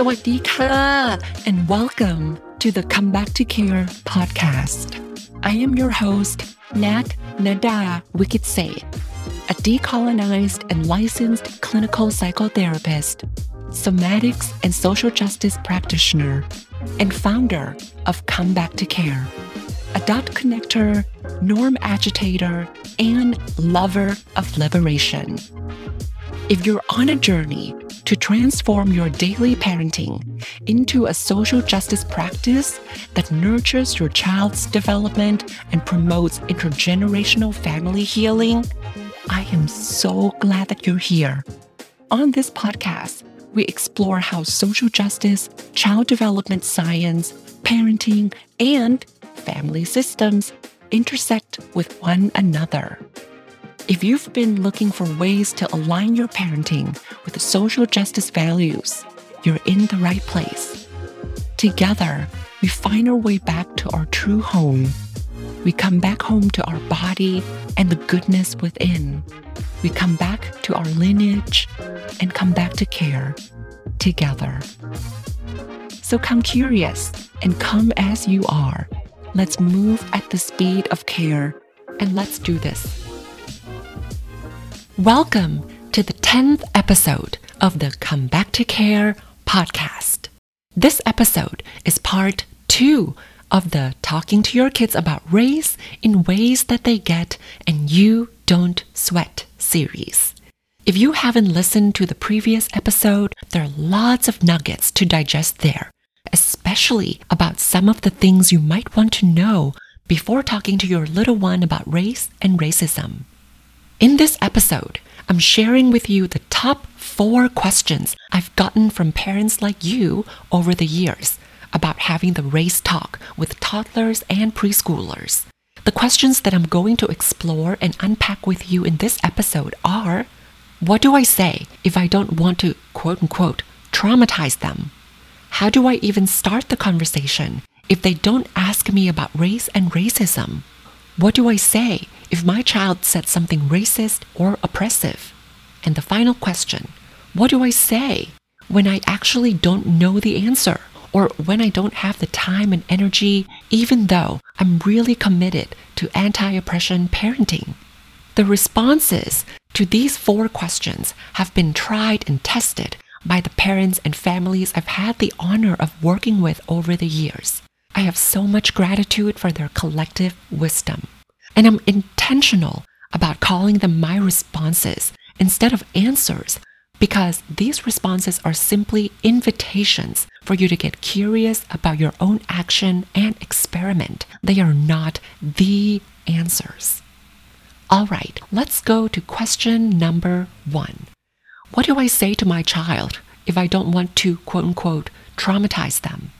สวัสดีค่ะ and welcome to the Come Back to Care podcast. I am your host, Nat Nada Vikitsreth, a decolonized and licensed clinical psychotherapist, somatics and social justice practitioner, and founder of Come Back to Care, a dot connector, norm agitator, and lover of liberation. If you're on a journey to transform your daily parenting into a social justice practice that nurtures your child's development and promotes intergenerational family healing, I am so glad that you're here. On this podcast, we explore how social justice, child development science, parenting, and family systems intersect with one another. If you've been looking for ways to align your parenting with social justice values, you're in the right place. Together, we find our way back to our true home. We come back home to our body and the goodness within. We come back to our lineage and come back to care together. So come curious and come as you are. Let's move at the speed of care and let's do this. Welcome to the 10th episode of the Come Back to Care podcast. This episode is part two of the Talking to Your Kids About Race in Ways That They Get and You Don't Sweat series. If you haven't listened to the previous episode, there are lots of nuggets to digest there, especially about some of the things you might want to know before talking to your little one about race and racism. In this episode, I'm sharing with you the top four questions I've gotten from parents like you over the years about having the race talk with toddlers and preschoolers. The questions that I'm going to explore and unpack with you in this episode are What do I say if I don't want to quote unquote traumatize them? How do I even start the conversation if they don't ask me about race and racism? What do I say if my child said something racist or oppressive? And the final question What do I say when I actually don't know the answer? Or when I don't have the time and energy, even though I'm really committed to anti oppression parenting? The responses to these four questions have been tried and tested by the parents and families I've had the honor of working with over the years. I have so much gratitude for their collective wisdom. And I'm intentional about calling them my responses instead of answers because these responses are simply invitations for you to get curious about your own action and experiment. They are not the answers. All right, let's go to question number one. What do I say to my child if I don't want to quote unquote traumatize them?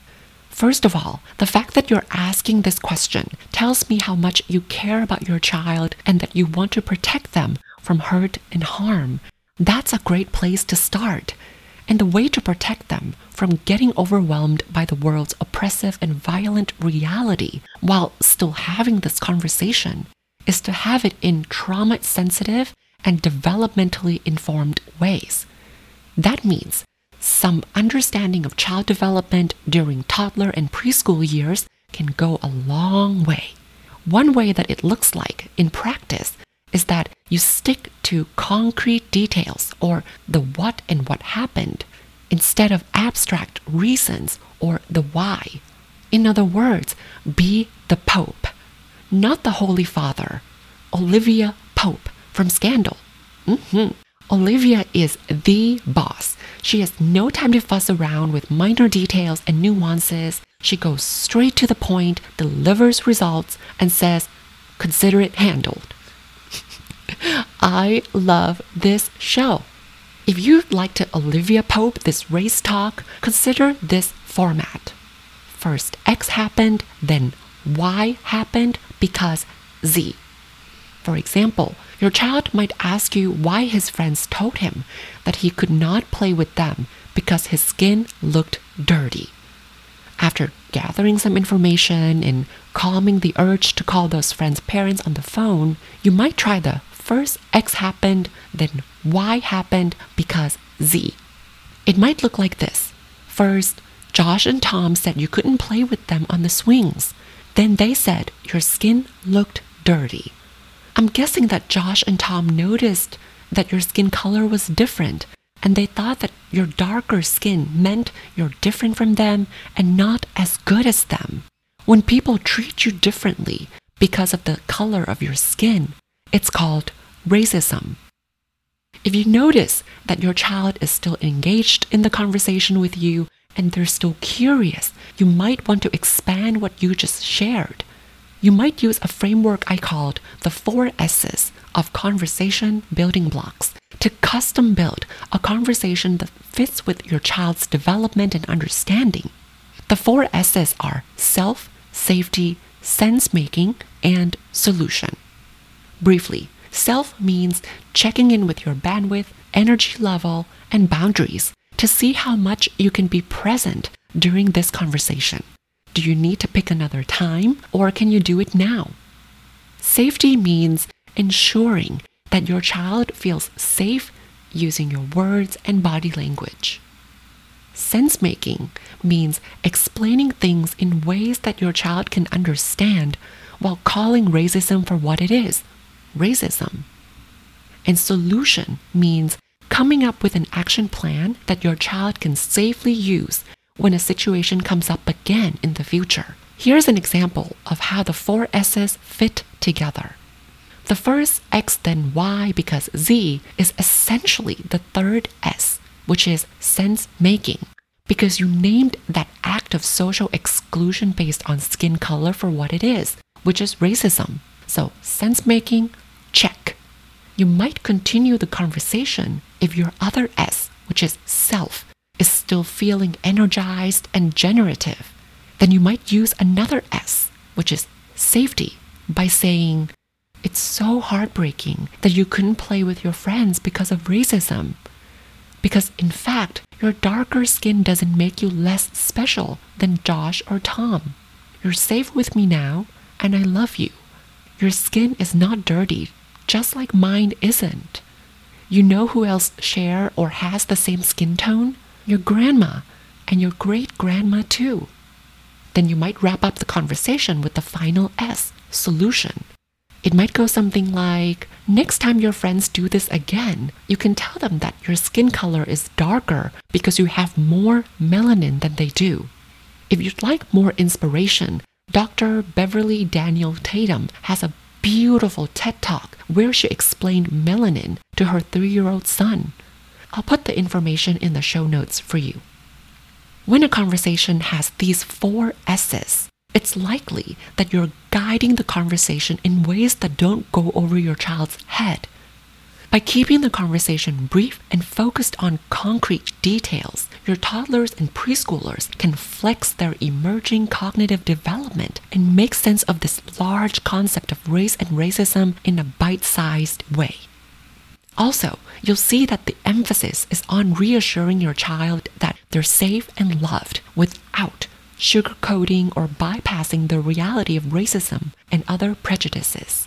First of all, the fact that you're asking this question tells me how much you care about your child and that you want to protect them from hurt and harm. That's a great place to start. And the way to protect them from getting overwhelmed by the world's oppressive and violent reality while still having this conversation is to have it in trauma sensitive and developmentally informed ways. That means some understanding of child development during toddler and preschool years can go a long way. One way that it looks like in practice is that you stick to concrete details or the what and what happened instead of abstract reasons or the why. In other words, be the Pope, not the Holy Father. Olivia Pope from Scandal. Mm-hmm. Olivia is the boss. She has no time to fuss around with minor details and nuances. She goes straight to the point, delivers results, and says, Consider it handled. I love this show. If you'd like to Olivia Pope this race talk, consider this format. First X happened, then Y happened because Z. For example, your child might ask you why his friends told him that he could not play with them because his skin looked dirty. After gathering some information and calming the urge to call those friends' parents on the phone, you might try the first X happened, then Y happened because Z. It might look like this. First, Josh and Tom said you couldn't play with them on the swings. Then they said your skin looked dirty. I'm guessing that Josh and Tom noticed that your skin color was different and they thought that your darker skin meant you're different from them and not as good as them. When people treat you differently because of the color of your skin, it's called racism. If you notice that your child is still engaged in the conversation with you and they're still curious, you might want to expand what you just shared. You might use a framework I called the four S's of conversation building blocks to custom build a conversation that fits with your child's development and understanding. The four S's are self, safety, sense making, and solution. Briefly, self means checking in with your bandwidth, energy level, and boundaries to see how much you can be present during this conversation. Do you need to pick another time or can you do it now? Safety means ensuring that your child feels safe using your words and body language. Sense making means explaining things in ways that your child can understand while calling racism for what it is racism. And solution means coming up with an action plan that your child can safely use when a situation comes up again in the future. Here's an example of how the four S's fit together. The first X then Y because Z is essentially the third S, which is sense making, because you named that act of social exclusion based on skin color for what it is, which is racism. So, sense making, check. You might continue the conversation if your other S, which is self, is still feeling energized and generative. Then you might use another S, which is safety, by saying, It's so heartbreaking that you couldn't play with your friends because of racism. Because in fact, your darker skin doesn't make you less special than Josh or Tom. You're safe with me now, and I love you. Your skin is not dirty, just like mine isn't. You know who else share or has the same skin tone? Your grandma and your great grandma too. Then you might wrap up the conversation with the final S, solution. It might go something like Next time your friends do this again, you can tell them that your skin color is darker because you have more melanin than they do. If you'd like more inspiration, Dr. Beverly Daniel Tatum has a beautiful TED Talk where she explained melanin to her three year old son. I'll put the information in the show notes for you. When a conversation has these four S's, it's likely that you're guiding the conversation in ways that don't go over your child's head. By keeping the conversation brief and focused on concrete details, your toddlers and preschoolers can flex their emerging cognitive development and make sense of this large concept of race and racism in a bite sized way. Also, you'll see that the emphasis is on reassuring your child that they're safe and loved without sugarcoating or bypassing the reality of racism and other prejudices.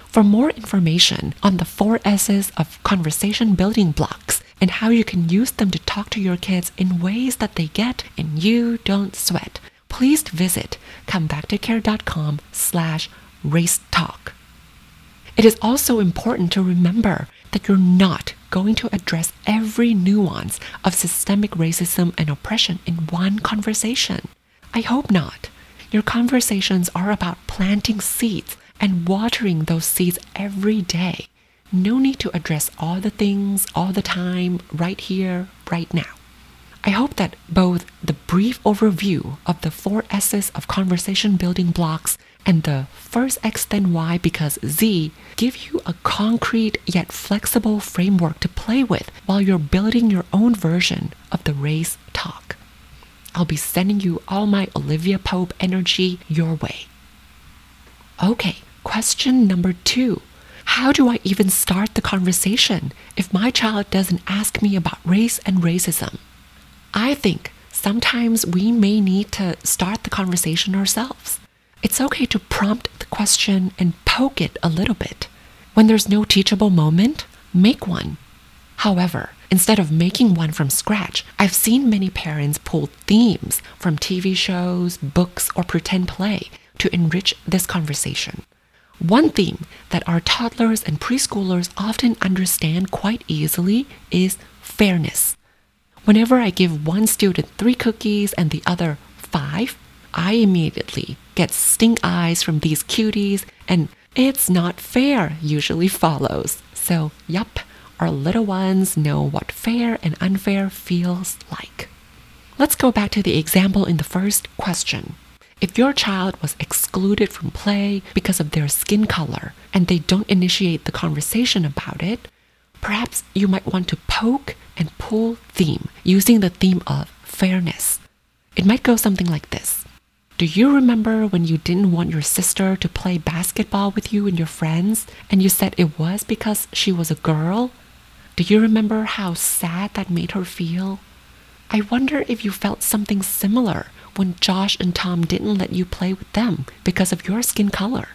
For more information on the four S's of conversation building blocks and how you can use them to talk to your kids in ways that they get and you don't sweat, please visit comebacktocare.com slash race talk. It is also important to remember that you're not going to address every nuance of systemic racism and oppression in one conversation. I hope not. Your conversations are about planting seeds and watering those seeds every day. No need to address all the things all the time, right here, right now. I hope that both the brief overview of the four S's of conversation building blocks and the first X then Y because Z give you a concrete yet flexible framework to play with while you're building your own version of the race talk. I'll be sending you all my Olivia Pope energy your way. Okay, Question number two How do I even start the conversation if my child doesn't ask me about race and racism? I think sometimes we may need to start the conversation ourselves. It's okay to prompt the question and poke it a little bit. When there's no teachable moment, make one. However, instead of making one from scratch, I've seen many parents pull themes from TV shows, books, or pretend play to enrich this conversation. One theme that our toddlers and preschoolers often understand quite easily is fairness. Whenever I give one student three cookies and the other five, I immediately get stink eyes from these cuties, and it's not fair usually follows. So, yup, our little ones know what fair and unfair feels like. Let's go back to the example in the first question. If your child was excluded from play because of their skin color and they don't initiate the conversation about it, perhaps you might want to poke and pull theme using the theme of fairness. It might go something like this. Do you remember when you didn't want your sister to play basketball with you and your friends and you said it was because she was a girl? Do you remember how sad that made her feel? I wonder if you felt something similar when Josh and Tom didn't let you play with them because of your skin color.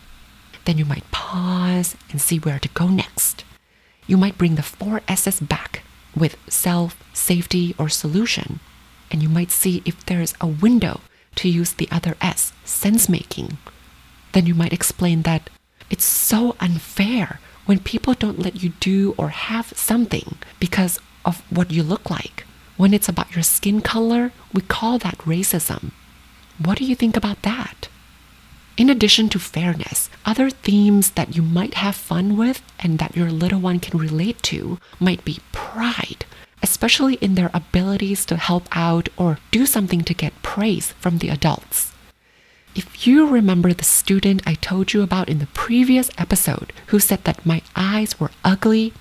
Then you might pause and see where to go next. You might bring the four S's back with self, safety, or solution, and you might see if there's a window to use the other S, sense making. Then you might explain that it's so unfair when people don't let you do or have something because of what you look like. When it's about your skin color, we call that racism. What do you think about that? In addition to fairness, other themes that you might have fun with and that your little one can relate to might be pride, especially in their abilities to help out or do something to get praise from the adults. If you remember the student I told you about in the previous episode who said that my eyes were ugly,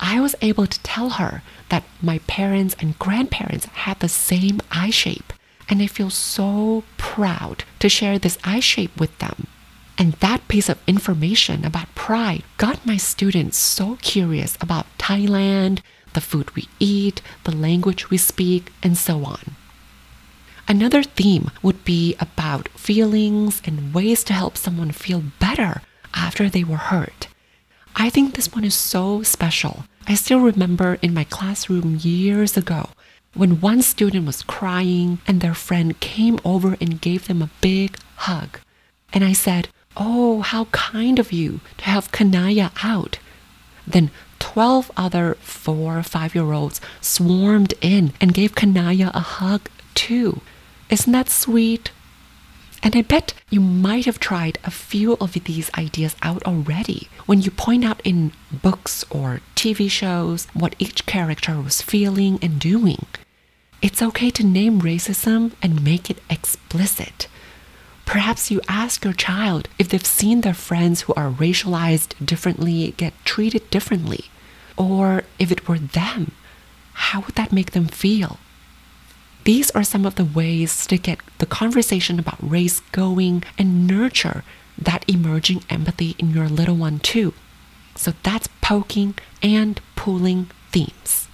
I was able to tell her that my parents and grandparents had the same eye shape, and I feel so proud to share this eye shape with them. And that piece of information about pride got my students so curious about Thailand, the food we eat, the language we speak, and so on. Another theme would be about feelings and ways to help someone feel better after they were hurt. I think this one is so special. I still remember in my classroom years ago when one student was crying and their friend came over and gave them a big hug. And I said, Oh, how kind of you to have Kanaya out. Then 12 other four or five year olds swarmed in and gave Kanaya a hug too. Isn't that sweet? And I bet you might have tried a few of these ideas out already when you point out in books or TV shows what each character was feeling and doing. It's okay to name racism and make it explicit. Perhaps you ask your child if they've seen their friends who are racialized differently get treated differently, or if it were them, how would that make them feel? These are some of the ways to get the conversation about race going and nurture that emerging empathy in your little one too. So that's poking and pulling themes.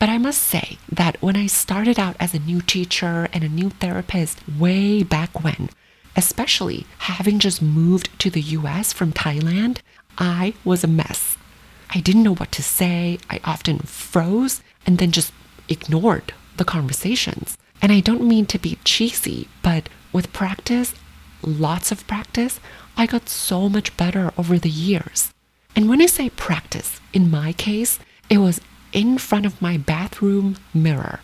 But I must say that when I started out as a new teacher and a new therapist way back when, especially having just moved to the US from Thailand, I was a mess. I didn't know what to say. I often froze and then just ignored the conversations. And I don't mean to be cheesy, but with practice, lots of practice, I got so much better over the years. And when I say practice, in my case, it was in front of my bathroom mirror,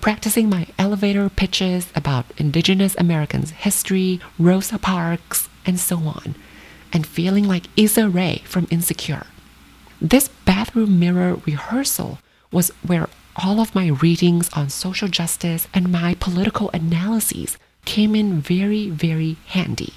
practicing my elevator pitches about Indigenous Americans' history, Rosa Parks, and so on, and feeling like Issa Rae from Insecure. This bathroom mirror rehearsal was where all of my readings on social justice and my political analyses came in very, very handy.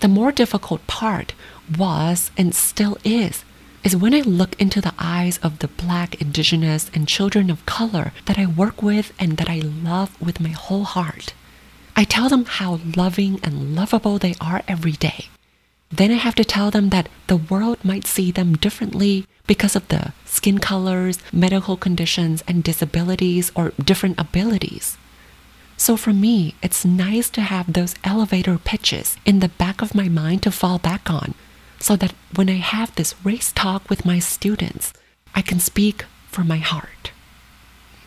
The more difficult part was and still is is when I look into the eyes of the black, indigenous, and children of color that I work with and that I love with my whole heart. I tell them how loving and lovable they are every day. Then I have to tell them that the world might see them differently because of the skin colors, medical conditions, and disabilities or different abilities. So for me, it's nice to have those elevator pitches in the back of my mind to fall back on so that when I have this race talk with my students, I can speak from my heart.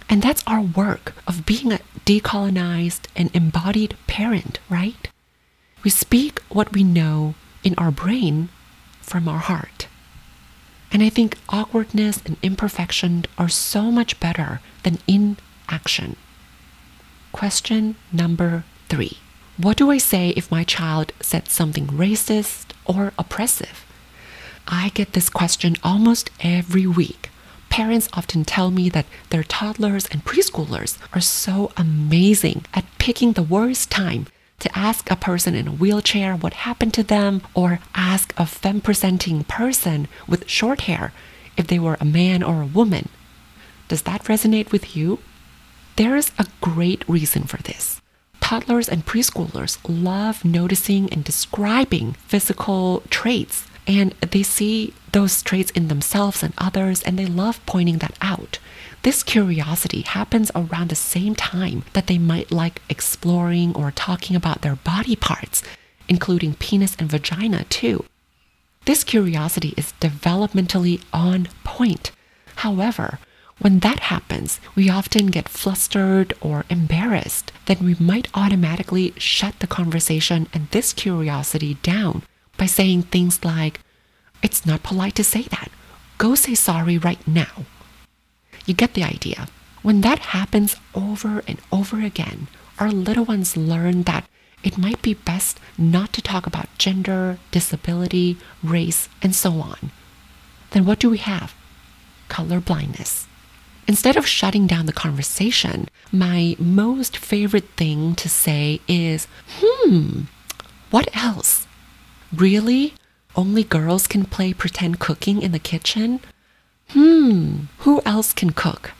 And that's our work of being a decolonized and embodied parent, right? We speak what we know in our brain from our heart. And I think awkwardness and imperfection are so much better than inaction. Question number three What do I say if my child said something racist or oppressive? I get this question almost every week. Parents often tell me that their toddlers and preschoolers are so amazing at picking the worst time to ask a person in a wheelchair what happened to them or ask a femme presenting person with short hair if they were a man or a woman. Does that resonate with you? There is a great reason for this. Toddlers and preschoolers love noticing and describing physical traits and they see those traits in themselves and others, and they love pointing that out. This curiosity happens around the same time that they might like exploring or talking about their body parts, including penis and vagina, too. This curiosity is developmentally on point. However, when that happens, we often get flustered or embarrassed. Then we might automatically shut the conversation and this curiosity down by saying things like, It's not polite to say that. Go say sorry right now. You get the idea. When that happens over and over again, our little ones learn that it might be best not to talk about gender, disability, race, and so on. Then what do we have? Color blindness. Instead of shutting down the conversation, my most favorite thing to say is, hmm, what else? Really? Only girls can play pretend cooking in the kitchen? Hmm, who else can cook?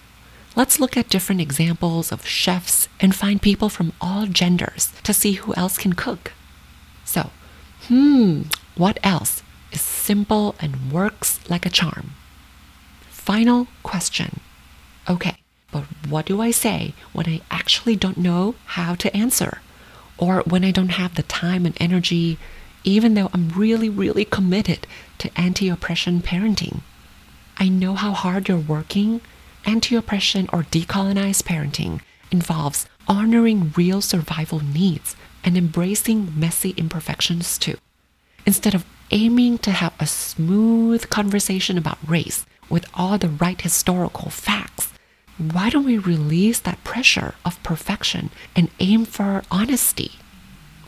Let's look at different examples of chefs and find people from all genders to see who else can cook. So, hmm, what else is simple and works like a charm? Final question. Okay, but what do I say when I actually don't know how to answer? Or when I don't have the time and energy even though I'm really, really committed to anti oppression parenting. I know how hard you're working. Anti oppression or decolonized parenting involves honoring real survival needs and embracing messy imperfections too. Instead of aiming to have a smooth conversation about race with all the right historical facts, why don't we release that pressure of perfection and aim for honesty?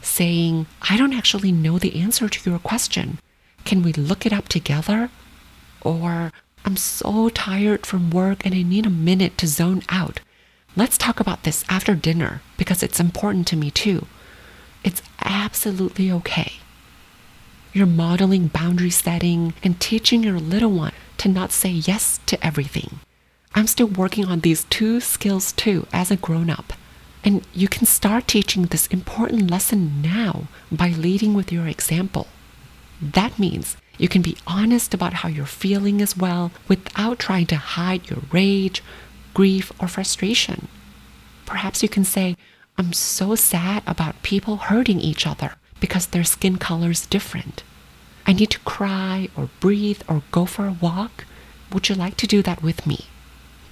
saying, I don't actually know the answer to your question. Can we look it up together? Or, I'm so tired from work and I need a minute to zone out. Let's talk about this after dinner because it's important to me too. It's absolutely okay. You're modeling boundary setting and teaching your little one to not say yes to everything. I'm still working on these two skills too as a grown up. And you can start teaching this important lesson now by leading with your example. That means you can be honest about how you're feeling as well without trying to hide your rage, grief, or frustration. Perhaps you can say, I'm so sad about people hurting each other because their skin color is different. I need to cry or breathe or go for a walk. Would you like to do that with me?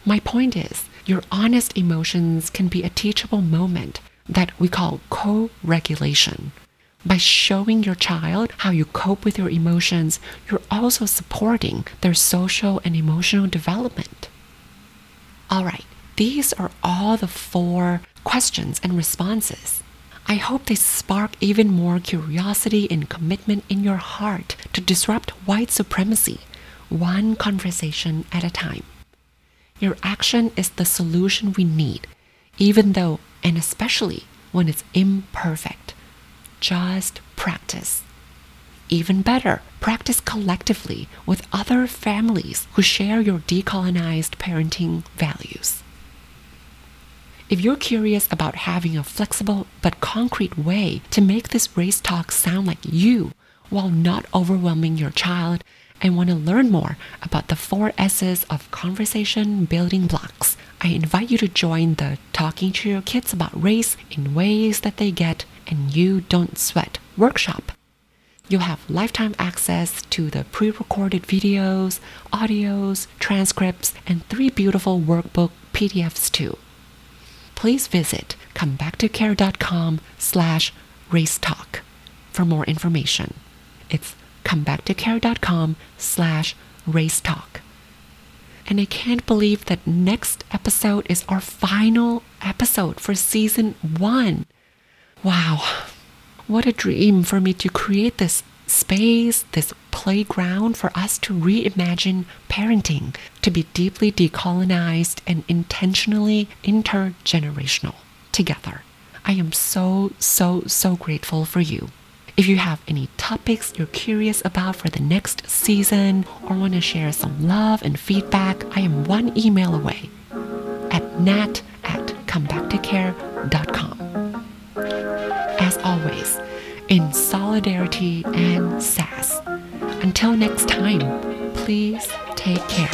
My point is, your honest emotions can be a teachable moment that we call co regulation. By showing your child how you cope with your emotions, you're also supporting their social and emotional development. All right, these are all the four questions and responses. I hope they spark even more curiosity and commitment in your heart to disrupt white supremacy, one conversation at a time. Your action is the solution we need, even though and especially when it's imperfect. Just practice. Even better, practice collectively with other families who share your decolonized parenting values. If you're curious about having a flexible but concrete way to make this race talk sound like you while not overwhelming your child and want to learn more about the four S's of conversation building blocks, I invite you to join the Talking to Your Kids About Race in Ways That They Get and You Don't Sweat workshop. You'll have lifetime access to the pre recorded videos, audios, transcripts, and three beautiful workbook PDFs too. Please visit comebacktocare.com slash racetalk for more information. It's comebacktocare.com slash racetalk. And I can't believe that next episode is our final episode for season one. Wow. What a dream for me to create this space, this playground for us to reimagine parenting to be deeply decolonized and intentionally intergenerational together. I am so, so, so grateful for you. If you have any topics you're curious about for the next season or want to share some love and feedback, I am one email away at nat at comebacktocare.com. As always, in solidarity and sass. Until next time, please take care.